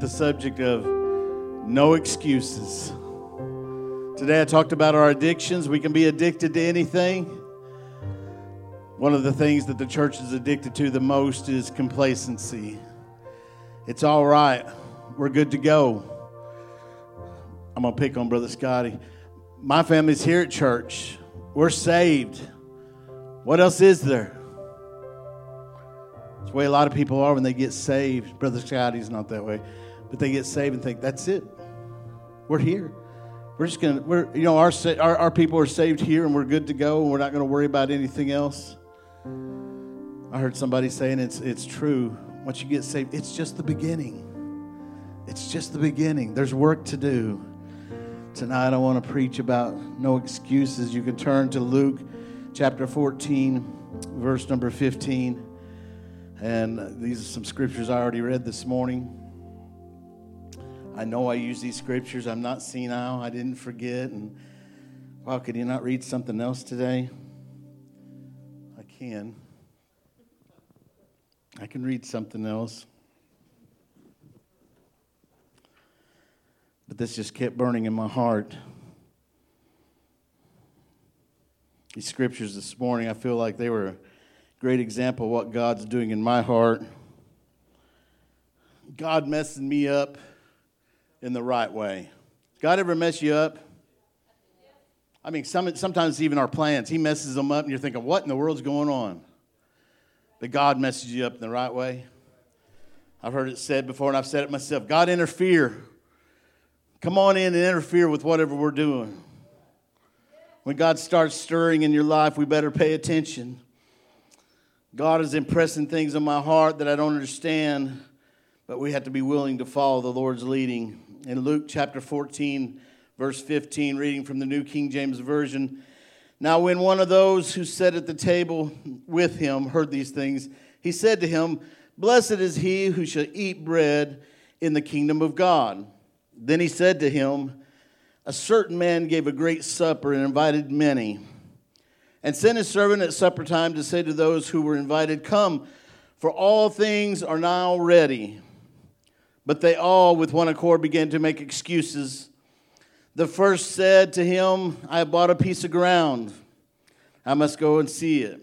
the subject of no excuses. Today I talked about our addictions. We can be addicted to anything. One of the things that the church is addicted to the most is complacency. It's all right, we're good to go. I'm going to pick on Brother Scotty. My family's here at church, we're saved. What else is there? It's the way a lot of people are when they get saved. Brother Scotty's not that way. But they get saved and think, that's it. We're here. We're just to, we're, you know, our, our, our people are saved here and we're good to go and we're not to worry about anything else. I heard somebody saying it's, it's true. Once you get saved, it's just the beginning. It's just the beginning. There's work to do. Tonight, I want to preach about no excuses. You can turn to Luke chapter 14, verse number 15. And these are some scriptures I already read this morning. I know I use these scriptures. I'm not senile. I didn't forget. And wow, could you not read something else today? I can. I can read something else. But this just kept burning in my heart. These scriptures this morning, I feel like they were a great example of what God's doing in my heart. God messing me up in the right way. God ever mess you up? I mean, some, sometimes even our plans, He messes them up, and you're thinking, what in the world's going on? But God messes you up in the right way. I've heard it said before, and I've said it myself God, interfere. Come on in and interfere with whatever we're doing. When God starts stirring in your life, we better pay attention. God is impressing things on my heart that I don't understand, but we have to be willing to follow the Lord's leading in Luke chapter 14, verse 15, reading from the New King James Version. Now, when one of those who sat at the table with him heard these things, he said to him, Blessed is he who shall eat bread in the kingdom of God. Then he said to him, A certain man gave a great supper and invited many, and sent his servant at supper time to say to those who were invited, Come, for all things are now ready. But they all, with one accord, began to make excuses. The first said to him, I have bought a piece of ground. I must go and see it.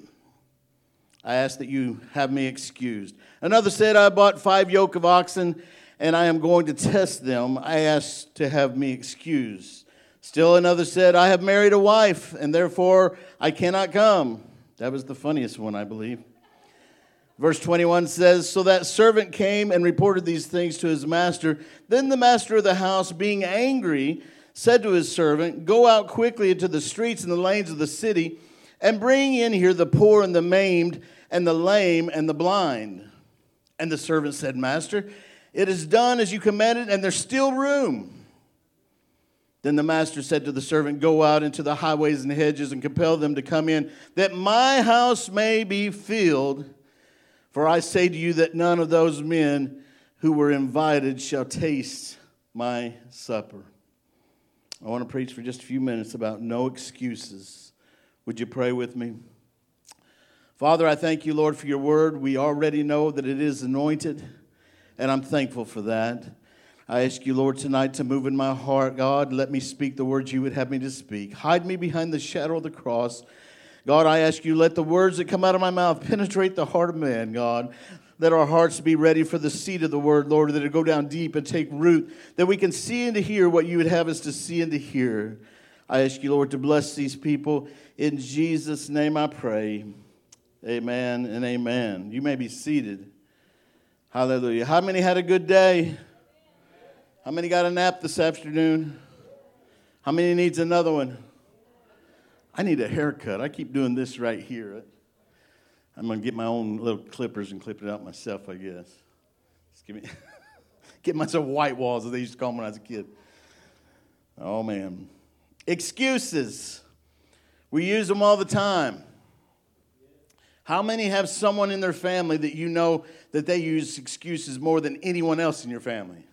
I ask that you have me excused. Another said, I bought five yoke of oxen, and I am going to test them. I ask to have me excused. Still another said, I have married a wife, and therefore I cannot come. That was the funniest one, I believe. Verse 21 says, So that servant came and reported these things to his master. Then the master of the house, being angry, said to his servant, Go out quickly into the streets and the lanes of the city, and bring in here the poor and the maimed, and the lame and the blind. And the servant said, Master, it is done as you commanded, and there's still room. Then the master said to the servant, Go out into the highways and hedges and compel them to come in, that my house may be filled. For I say to you that none of those men who were invited shall taste my supper. I want to preach for just a few minutes about no excuses. Would you pray with me? Father, I thank you, Lord, for your word. We already know that it is anointed, and I'm thankful for that. I ask you, Lord, tonight to move in my heart, God. Let me speak the words you would have me to speak. Hide me behind the shadow of the cross God, I ask you, let the words that come out of my mouth penetrate the heart of man, God. Let our hearts be ready for the seed of the word, Lord, that it go down deep and take root, that we can see and to hear what you would have us to see and to hear. I ask you, Lord, to bless these people. In Jesus' name I pray. Amen and amen. You may be seated. Hallelujah. How many had a good day? How many got a nap this afternoon? How many needs another one? I need a haircut. I keep doing this right here. I'm going to get my own little clippers and clip it out myself, I guess. Just give me, get myself white walls, as they used to call them when I was a kid. Oh, man. Excuses. We use them all the time. How many have someone in their family that you know that they use excuses more than anyone else in your family?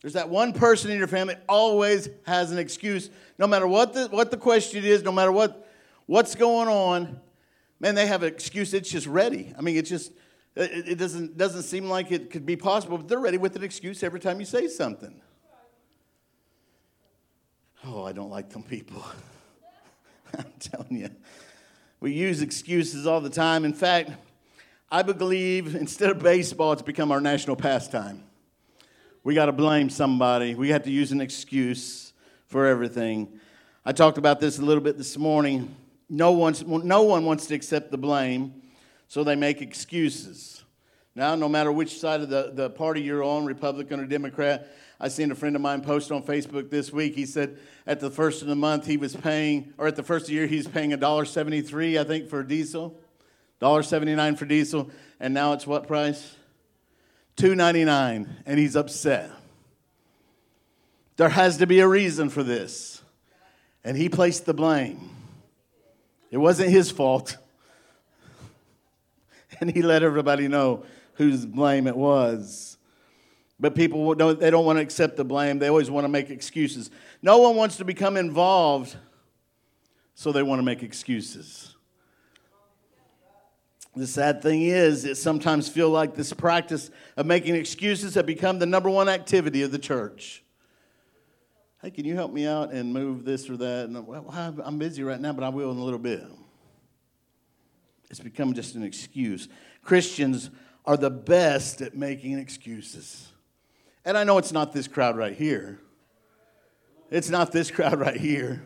There's that one person in your family always has an excuse, no matter what the, what the question is, no matter what, what's going on. Man, they have an excuse. It's just ready. I mean, it's just, It, it doesn't, doesn't seem like it could be possible, but they're ready with an excuse every time you say something. Oh, I don't like them people. I'm telling you. We use excuses all the time. In fact, I believe instead of baseball, it's become our national pastime. We got to blame somebody. We have to use an excuse for everything. I talked about this a little bit this morning. No, one's, no one wants to accept the blame, so they make excuses. Now, no matter which side of the, the party you're on, Republican or Democrat, I seen a friend of mine post on Facebook this week. He said at the first of the month he was paying, or at the first of the year he's paying $1.73, I think, for diesel. $1.79 for diesel. And now it's what price? $2.99. And he's upset. There has to be a reason for this. And he placed the blame. It wasn't his fault. And he let everybody know whose blame it was. But people don't, they don't want to accept the blame. They always want to make excuses. No one wants to become involved, so they want to make excuses. The sad thing is, it sometimes feel like this practice of making excuses have become the number one activity of the church. Hey, can you help me out and move this or that? And, well, I'm busy right now, but I will in a little bit. It's become just an excuse. Christians are the best at making excuses. And I know it's not this crowd right here. It's not this crowd right here.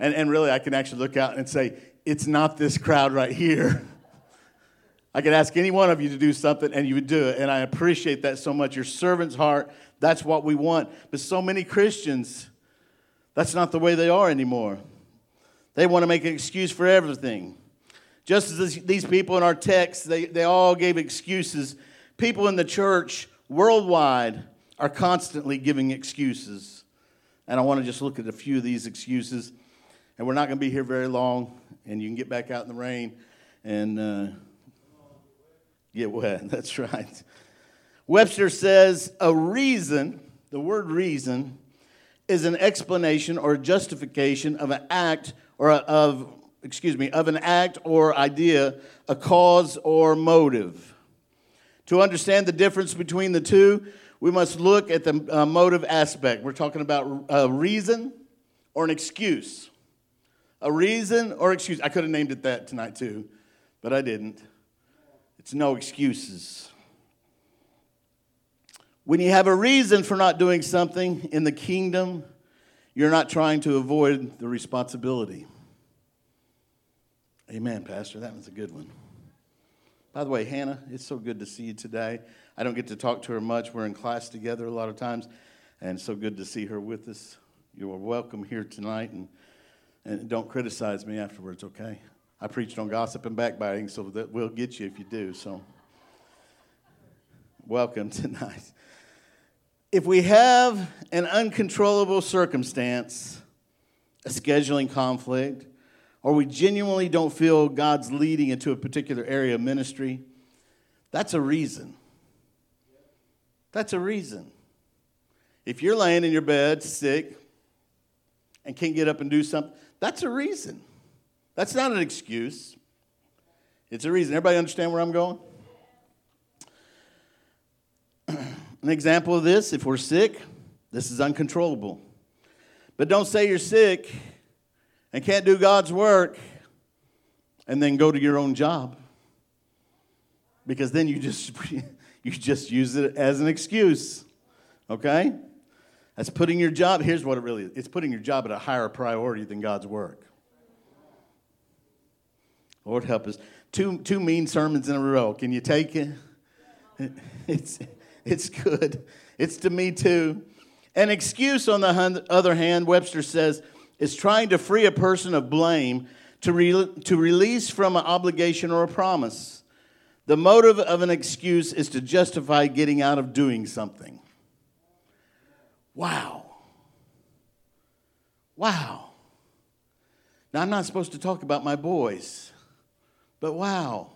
And, and really, I can actually look out and say, it's not this crowd right here. I could ask any one of you to do something and you would do it. And I appreciate that so much. Your servant's heart, that's what we want. But so many Christians, that's not the way they are anymore. They want to make an excuse for everything. Just as these people in our text, they, they all gave excuses. People in the church worldwide are constantly giving excuses. And I want to just look at a few of these excuses. And we're not going to be here very long, and you can get back out in the rain and uh, get wet. That's right. Webster says a reason, the word reason, is an explanation or justification of an act or of, excuse me, of an act or idea, a cause or motive. To understand the difference between the two, we must look at the uh, motive aspect. We're talking about a reason or an excuse. A reason or excuse. I could have named it that tonight too, but I didn't. It's no excuses. When you have a reason for not doing something in the kingdom, you're not trying to avoid the responsibility. Amen, Pastor. That was a good one. By the way, Hannah, it's so good to see you today. I don't get to talk to her much. We're in class together a lot of times, and so good to see her with us. You are welcome here tonight, and, and don't criticize me afterwards, okay? I preached on gossip and backbiting, so that will get you if you do. So, welcome tonight. If we have an uncontrollable circumstance, a scheduling conflict, or we genuinely don't feel God's leading into a particular area of ministry, that's a reason. That's a reason. If you're laying in your bed sick and can't get up and do something, that's a reason. That's not an excuse. It's a reason. Everybody understand where I'm going? an example of this if we're sick, this is uncontrollable. But don't say you're sick and can't do God's work and then go to your own job. Because then you just You just use it as an excuse. Okay? That's putting your job, here's what it really is it's putting your job at a higher priority than God's work. Lord help us. Two, two mean sermons in a row. Can you take it? It's, it's good. It's to me too. An excuse, on the other hand, Webster says, is trying to free a person of blame to, re- to release from an obligation or a promise. The motive of an excuse is to justify getting out of doing something. Wow. Wow. Now, I'm not supposed to talk about my boys, but wow.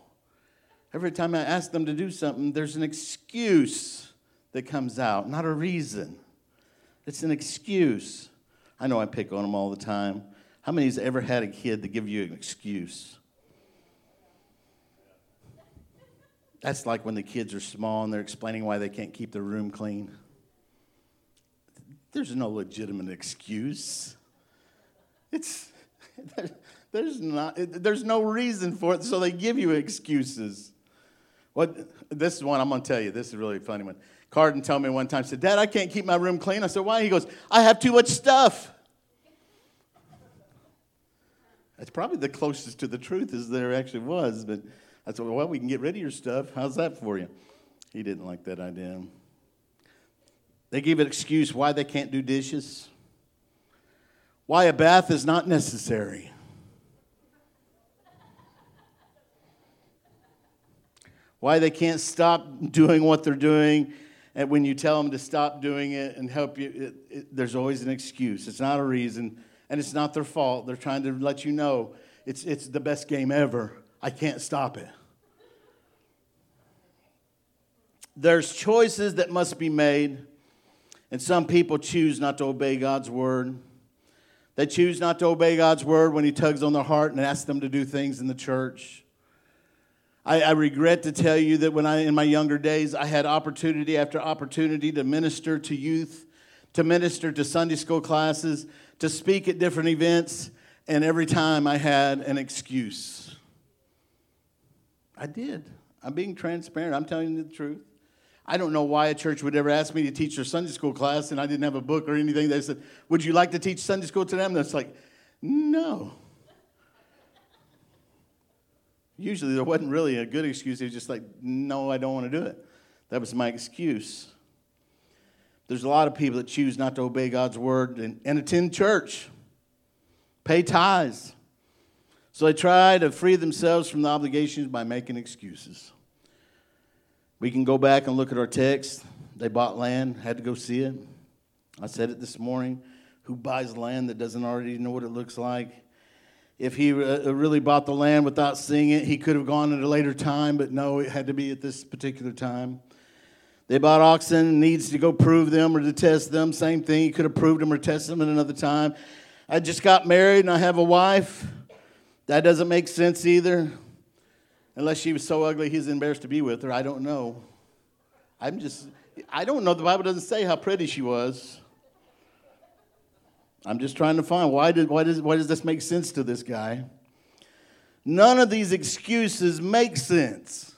Every time I ask them to do something, there's an excuse that comes out, not a reason. It's an excuse. I know I pick on them all the time. How many has ever had a kid to give you an excuse? That's like when the kids are small and they're explaining why they can't keep their room clean. There's no legitimate excuse. It's there's not there's no reason for it, so they give you excuses. What this is one I'm gonna tell you. This is a really funny one. Carden told me one time, said, Dad, I can't keep my room clean. I said, Why? He goes, I have too much stuff. That's probably the closest to the truth as there actually was, but I said, Well, we can get rid of your stuff. How's that for you? He didn't like that idea. They give an excuse why they can't do dishes, why a bath is not necessary. Why they can't stop doing what they're doing and when you tell them to stop doing it and help you, it, it, there's always an excuse. It's not a reason, and it's not their fault. They're trying to let you know it's, it's the best game ever. I can't stop it. There's choices that must be made, and some people choose not to obey God's word. They choose not to obey God's word when He tugs on their heart and asks them to do things in the church. I, I, regret to tell you that when I, in my younger days, I had opportunity after opportunity to minister to youth, to minister to Sunday school classes, to speak at different events, and every time I had an excuse. I did. I'm being transparent. I'm telling you the truth. I don't know why a church would ever ask me to teach their Sunday school class and I didn't have a book or anything. They said, Would you like to teach Sunday school to them? And like, No. Usually there wasn't really a good excuse. It was just like, no, I don't want to do it. That was my excuse. There's a lot of people that choose not to obey God's word and, and attend church, pay tithes. So they try to free themselves from the obligations by making excuses. We can go back and look at our text. They bought land, had to go see it. I said it this morning. Who buys land that doesn't already know what it looks like? If he uh, uh, really bought the land without seeing it, he could have gone at a later time, but no, it had to be at this particular time. They bought oxen, needs to go prove them or to test them. Same thing, he could have proved them or tested them at another time. I just got married and I have a wife. That doesn't make sense either. Unless she was so ugly he's embarrassed to be with her. I don't know. I'm just, I don't know. The Bible doesn't say how pretty she was. I'm just trying to find why, did, why, does, why does this make sense to this guy? None of these excuses make sense.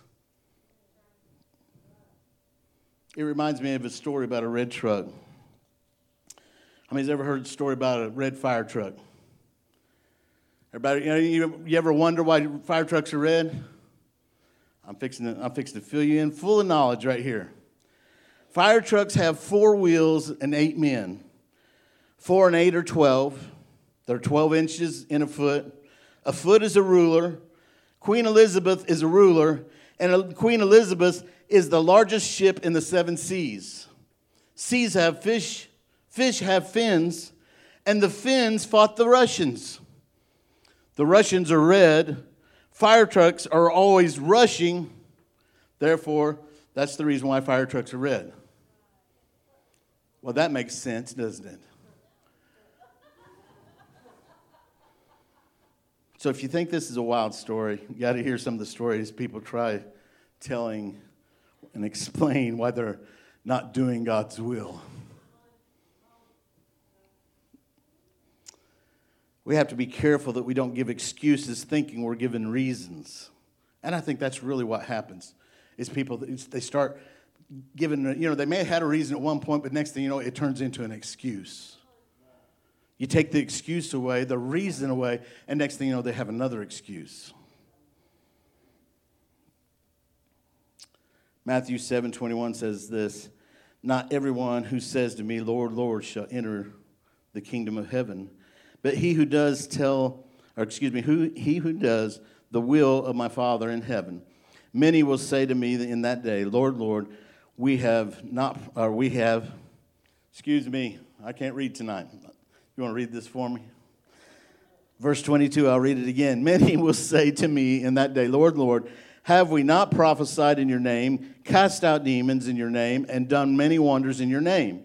It reminds me of a story about a red truck. How many's ever heard a story about a red fire truck? Everybody, you, know, you, you ever wonder why fire trucks are red? I'm fixing, to, I'm fixing to fill you in full of knowledge right here. Fire trucks have four wheels and eight men. Four and eight are 12. They're 12 inches in a foot. A foot is a ruler. Queen Elizabeth is a ruler. And Queen Elizabeth is the largest ship in the seven seas. Seas have fish, fish have fins, and the Finns fought the Russians. The Russians are red. Fire trucks are always rushing. Therefore, that's the reason why fire trucks are red. Well, that makes sense, doesn't it? So if you think this is a wild story, you got to hear some of the stories people try telling and explain why they're not doing God's will. We have to be careful that we don't give excuses thinking we're given reasons. And I think that's really what happens. Is people they start giving you know they may have had a reason at one point but next thing you know it turns into an excuse. You take the excuse away, the reason away, and next thing you know, they have another excuse. Matthew 7 21 says this Not everyone who says to me, Lord, Lord, shall enter the kingdom of heaven, but he who does tell, or excuse me, who, he who does the will of my Father in heaven. Many will say to me in that day, Lord, Lord, we have not, or we have, excuse me, I can't read tonight. You want to read this for me? Verse 22, I'll read it again. Many will say to me in that day, Lord, Lord, have we not prophesied in your name, cast out demons in your name, and done many wonders in your name?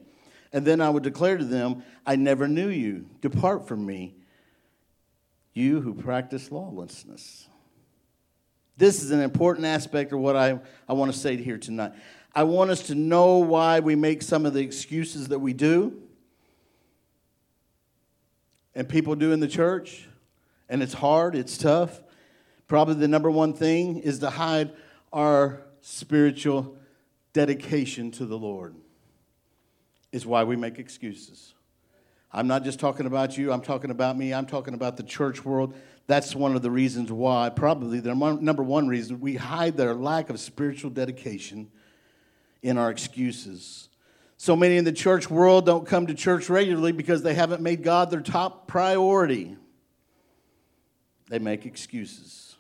And then I would declare to them, I never knew you. Depart from me, you who practice lawlessness. This is an important aspect of what I, I want to say here tonight. I want us to know why we make some of the excuses that we do and people do in the church, and it's hard, it's tough. Probably the number one thing is to hide our spiritual dedication to the Lord, is why we make excuses. I'm not just talking about you, I'm talking about me, I'm talking about the church world. That's one of the reasons why, probably the number one reason, we hide their lack of spiritual dedication in our excuses. So many in the church world don't come to church regularly because they haven't made God their top priority. They make excuses.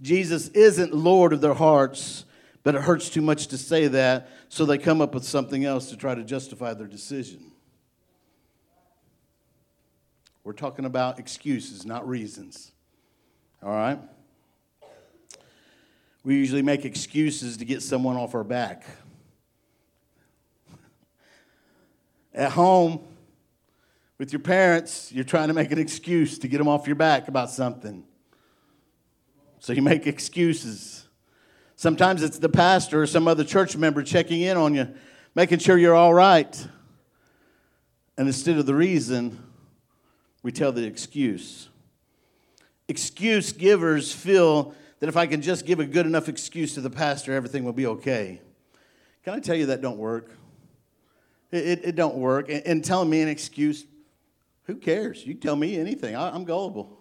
Jesus isn't Lord of their hearts, but it hurts too much to say that, so they come up with something else to try to justify their decision. We're talking about excuses, not reasons. All right? We usually make excuses to get someone off our back. At home, with your parents, you're trying to make an excuse to get them off your back about something. So you make excuses. Sometimes it's the pastor or some other church member checking in on you, making sure you're all right. And instead of the reason, we tell the excuse. Excuse givers feel that if I can just give a good enough excuse to the pastor, everything will be okay. Can I tell you that don't work? It, it, it don't work. And, and, telling me an excuse, who cares? You tell me anything. I, I'm gullible.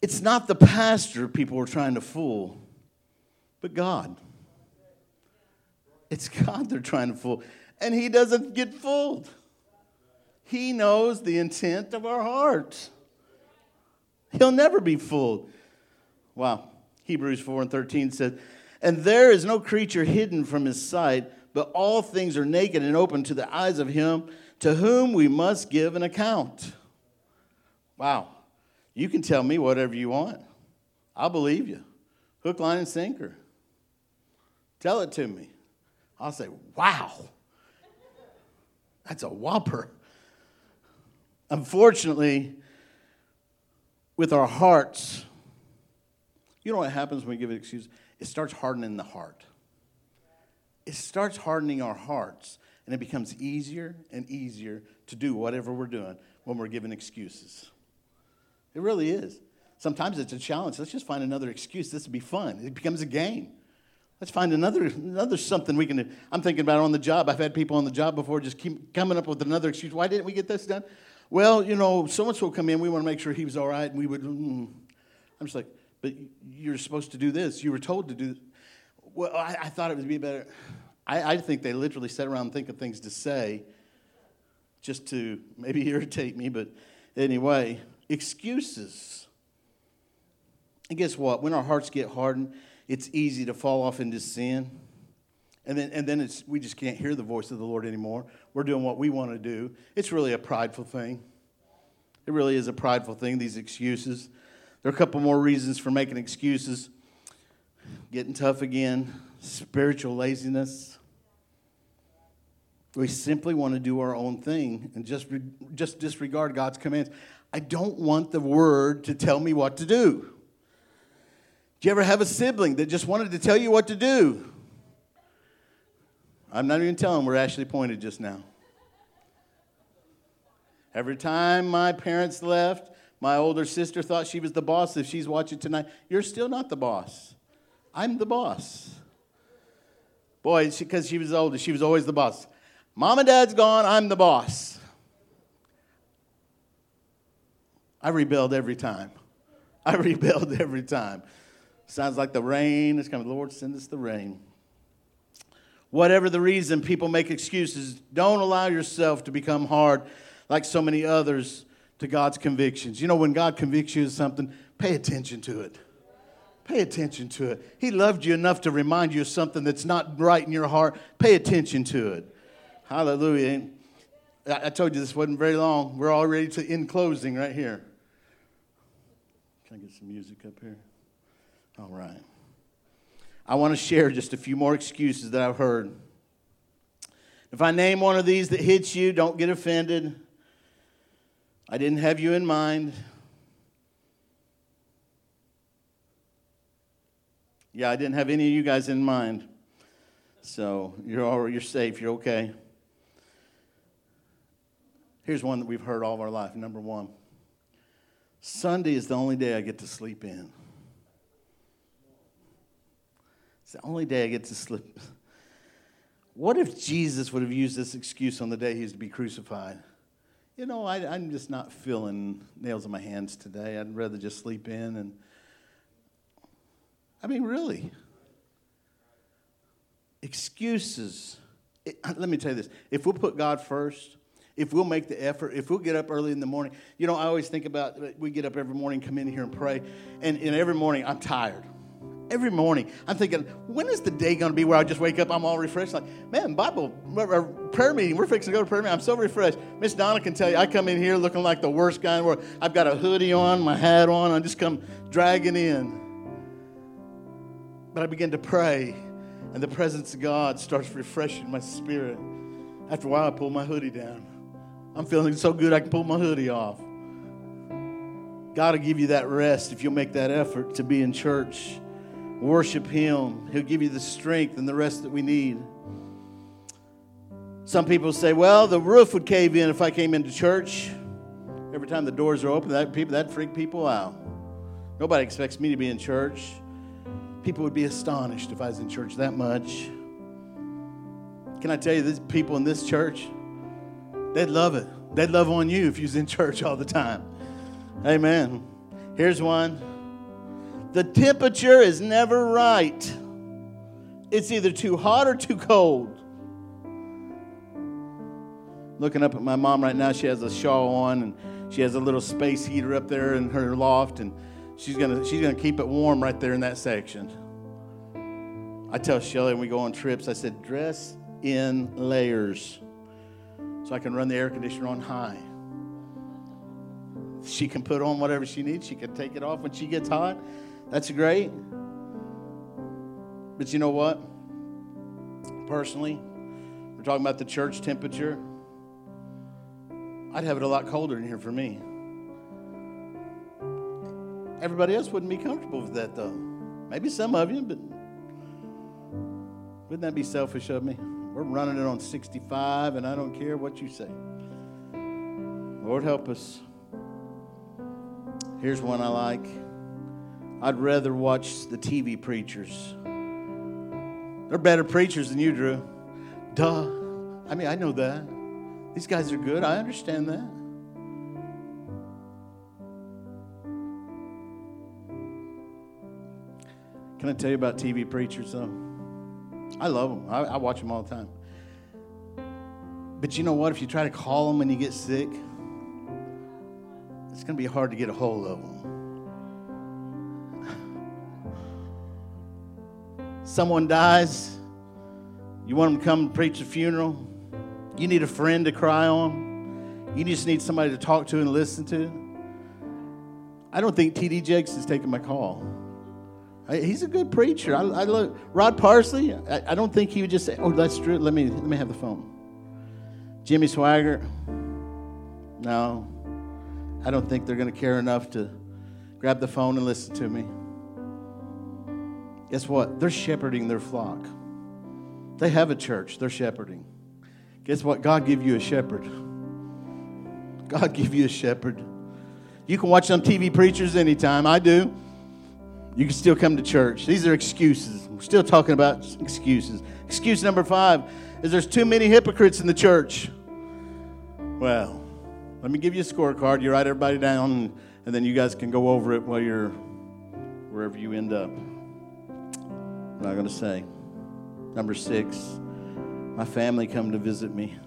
It's not the pastor people are trying to fool, but God. It's God they're trying to fool. And He doesn't get fooled. He knows the intent of our hearts. He'll never be fooled. Wow. Hebrews 4 and 13 says, And there is no creature hidden from his sight, but all things are naked and open to the eyes of him to whom we must give an account. Wow. You can tell me whatever you want. I'll believe you. Hook, line, and sinker. Tell it to me. I'll say, wow. That's a whopper. Unfortunately, with our hearts, you know what happens when we give an excuse? It starts hardening the heart. It starts hardening our hearts, and it becomes easier and easier to do whatever we're doing when we're given excuses. It really is. Sometimes it's a challenge. Let's just find another excuse. This would be fun. It becomes a game. Let's find another, another something we can do. I'm thinking about on the job. I've had people on the job before just keep coming up with another excuse. Why didn't we get this done? Well, you know, so and so come in. We want to make sure he was all right, and we would. Mm. I'm just like, but you're supposed to do this. You were told to do. Well, I, I thought it would be better. I, I think they literally sat around and think of things to say, just to maybe irritate me. But anyway, excuses. And guess what? When our hearts get hardened, it's easy to fall off into sin. And then, and then it's, we just can't hear the voice of the Lord anymore. We're doing what we want to do. It's really a prideful thing. It really is a prideful thing, these excuses. There are a couple more reasons for making excuses. Getting tough again, spiritual laziness. We simply want to do our own thing and just, just disregard God's commands. I don't want the word to tell me what to do. Do you ever have a sibling that just wanted to tell you what to do? I'm not even telling where Ashley pointed just now. Every time my parents left, my older sister thought she was the boss. If she's watching tonight, you're still not the boss. I'm the boss. Boy, because she, she was older, she was always the boss. Mom and dad's gone, I'm the boss. I rebelled every time. I rebelled every time. Sounds like the rain is coming. Lord, send us the rain. Whatever the reason, people make excuses. Don't allow yourself to become hard like so many others to God's convictions. You know, when God convicts you of something, pay attention to it. Pay attention to it. He loved you enough to remind you of something that's not right in your heart. Pay attention to it. Hallelujah. I told you this wasn't very long. We're all ready to in closing right here. Can I get some music up here? All right. I want to share just a few more excuses that I've heard. If I name one of these that hits you, don't get offended. I didn't have you in mind. Yeah, I didn't have any of you guys in mind. So you're all you're safe, you're okay. Here's one that we've heard all of our life. Number one. Sunday is the only day I get to sleep in. It's the only day I get to sleep. What if Jesus would have used this excuse on the day he was to be crucified? You know, I, am just not feeling nails in my hands today. I'd rather just sleep in. And I mean, really, excuses. It, uh, let me tell you this: if we'll put God first, if we'll make the effort, if we'll get up early in the morning, you know, I always think about we get up every morning, come in here and pray, and, and every morning I'm tired. Every morning, I'm thinking, when is the day going to be where I just wake up, I'm all refreshed? Like, man, Bible prayer meeting, we're fixing to go to prayer meeting. I'm so refreshed. Miss Donna can tell you, I come in here looking like the worst guy in the world. I've got a hoodie on, my hat on, I just come dragging in. But I begin to pray, and the presence of God starts refreshing my spirit. After a while, I pull my hoodie down. I'm feeling so good I can pull my hoodie off. God will give you that rest if you'll make that effort to be in church. Worship Him. He'll give you the strength and the rest that we need. Some people say, well, the roof would cave in if I came into church. Every time the doors are open, that people that freak people out. Nobody expects me to be in church. People would be astonished if I was in church that much. Can I tell you, these people in this church, They'd love it. They'd love on you if you was in church all the time. Amen. Here's one. The temperature is never right. It's either too hot or too cold. Looking up at my mom right now, she has a shawl on and she has a little space heater up there in her loft, and she's gonna she's gonna keep it warm right there in that section. I tell Shelly when we go on trips, I said, dress in layers so I can run the air conditioner on high. She can put on whatever she needs. She can take it off when she gets hot. That's great. But you know what? Personally, we're talking about the church temperature. I'd have it a lot colder in here for me. Everybody else wouldn't be comfortable with that, though. Maybe some of you, but wouldn't that be selfish of me? We're running it on 65, and I don't care what you say. Lord, help us. Here's one I like I'd rather watch the TV preachers. They're better preachers than you, Drew. Duh. I mean, I know that. These guys are good. I understand that. Can I tell you about TV preachers, though? I love them. I, I watch them all the time. But you know what? If you try to call them when you get sick, it's going to be hard to get a hold of them. Someone dies, you want them to come preach a funeral, you need a friend to cry on, you just need somebody to talk to and listen to. I don't think TD Jakes is taking my call. He's a good preacher. I, I look Rod Parsley. I, I, don't think he would just say, "Oh, that's true." Let me let me have the phone. Jimmy Swaggart. No, I don't think they're going to care enough to grab the phone and listen to me. Guess what? They're shepherding their flock. They have a church. They're shepherding. Guess what? God give you a shepherd. God give you a shepherd. You can watch some TV preachers anytime. I do you can still come to church. These are excuses. We're still talking about excuses. Excuse number five is there's too many hypocrites in the church. Well, let me give you a scorecard. You write everybody down, and, and then you guys can go over it while you're wherever you end up. I'm not going to say. Number six, my family come to visit me.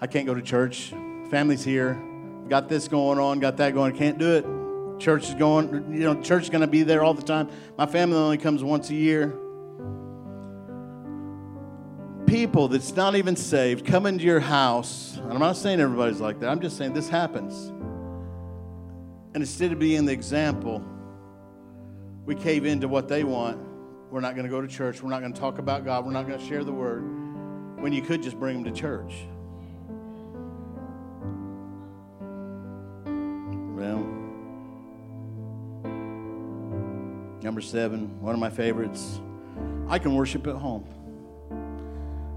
I can't go to church. Family's here. Got this going on, got that going. Can't do it. Church is going, you know, church is going to be there all the time. My family only comes once a year. People that's not even saved come into your house, and I'm not saying everybody's like that, I'm just saying this happens. And instead of being the example, we cave into what they want. We're not going to go to church. We're not going to talk about God. We're not going to share the word. When you could just bring them to church. Well, Number seven, one of my favorites. I can worship at home.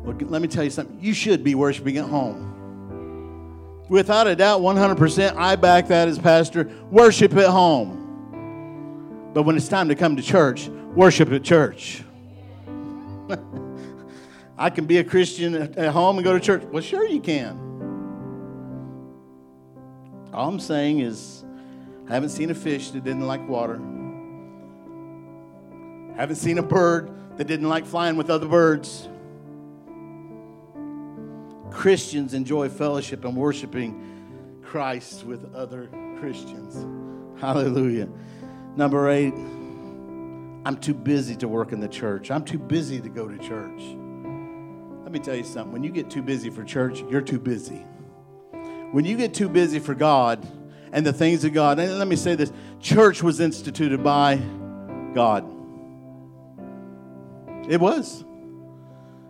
Well, let me tell you something. You should be worshiping at home. Without a doubt, 100%, I back that as pastor. Worship at home. But when it's time to come to church, worship at church. I can be a Christian at home and go to church. Well, sure you can. All I'm saying is, I haven't seen a fish that didn't like water. I haven't seen a bird that didn't like flying with other birds. Christians enjoy fellowship and worshiping Christ with other Christians. Hallelujah. Number eight, I'm too busy to work in the church. I'm too busy to go to church. Let me tell you something. When you get too busy for church, you're too busy. When you get too busy for God and the things of God, and let me say this church was instituted by God. It was.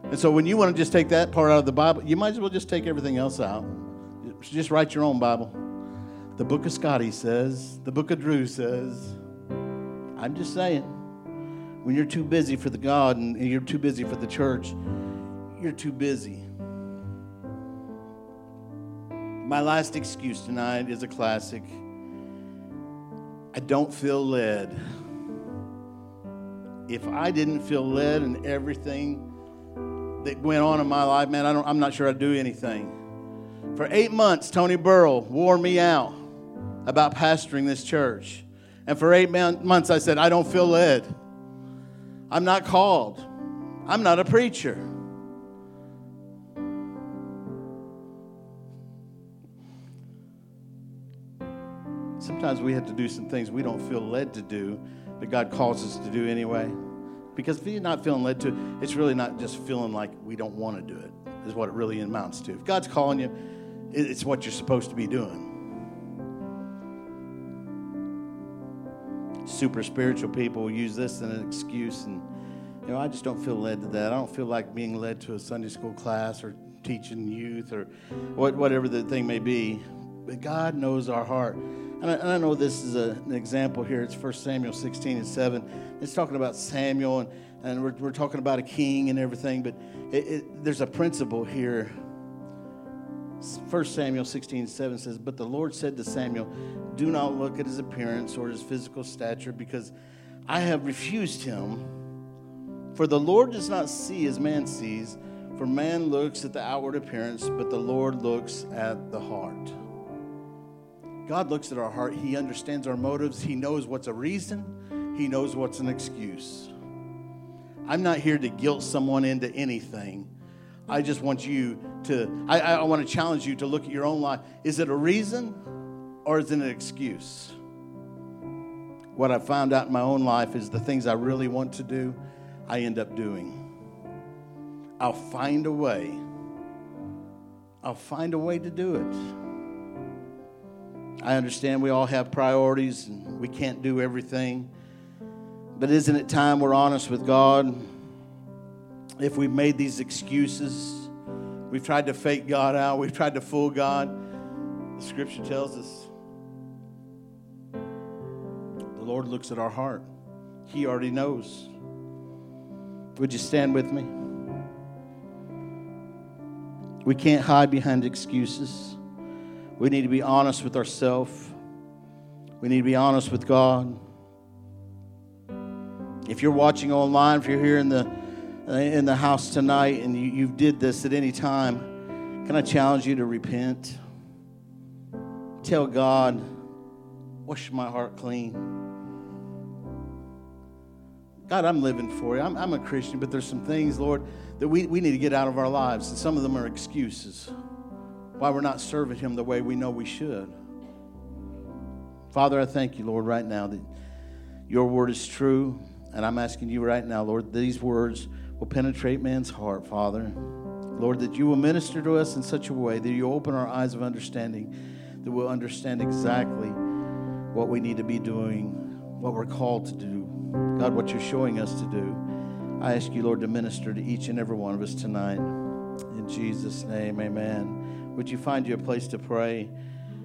And so when you want to just take that part out of the Bible, you might as well just take everything else out. Just write your own Bible. The book of Scotty says, the book of Drew says, I'm just saying, when you're too busy for the God and you're too busy for the church, you're too busy. My last excuse tonight is a classic. I don't feel led. If I didn't feel led in everything that went on in my life, man, I I'm not sure I'd do anything. For eight months, Tony Burrow wore me out about pastoring this church. And for eight months, I said, I don't feel led. I'm not called. I'm not a preacher. Sometimes we have to do some things we don't feel led to do, but God calls us to do anyway. Because if you're not feeling led to, it's really not just feeling like we don't want to do it, is what it really amounts to. If God's calling you, it's what you're supposed to be doing. Super spiritual people use this as an excuse, and you know, I just don't feel led to that. I don't feel like being led to a Sunday school class or teaching youth or what, whatever the thing may be. But God knows our heart. And I, and I know this is a, an example here. It's 1 Samuel 16 and 7. It's talking about Samuel, and, and we're, we're talking about a king and everything, but it, it, there's a principle here. 1 Samuel 16 7 says, But the Lord said to Samuel, Do not look at his appearance or his physical stature, because I have refused him. For the Lord does not see as man sees, for man looks at the outward appearance, but the Lord looks at the heart. God looks at our heart. He understands our motives. He knows what's a reason, He knows what's an excuse. I'm not here to guilt someone into anything. I just want you to, I, I want to challenge you to look at your own life. Is it a reason or is it an excuse? What I found out in my own life is the things I really want to do, I end up doing. I'll find a way. I'll find a way to do it. I understand we all have priorities and we can't do everything. But isn't it time we're honest with God? If we've made these excuses, we've tried to fake God out, we've tried to fool God. The scripture tells us Lord looks at our heart, He already knows. Would you stand with me? We can't hide behind excuses. We need to be honest with ourselves. We need to be honest with God. If you're watching online, if you're here in the uh, in the house tonight and you, you did this at any time, can I challenge you to repent? Tell God, wash my heart clean. God, I'm living for you. I'm, I'm a Christian, but there's some things, Lord, that we, we need to get out of our lives, and some of them are excuses why we're not serving Him the way we know we should. Father, I thank you, Lord, right now that your word is true. And I'm asking you right now, Lord, these words will penetrate man's heart, Father. Lord, that you will minister to us in such a way that you open our eyes of understanding, that we'll understand exactly what we need to be doing, what we're called to do. God, what you're showing us to do. I ask you, Lord, to minister to each and every one of us tonight. In Jesus' name, amen. Would you find you a place to pray?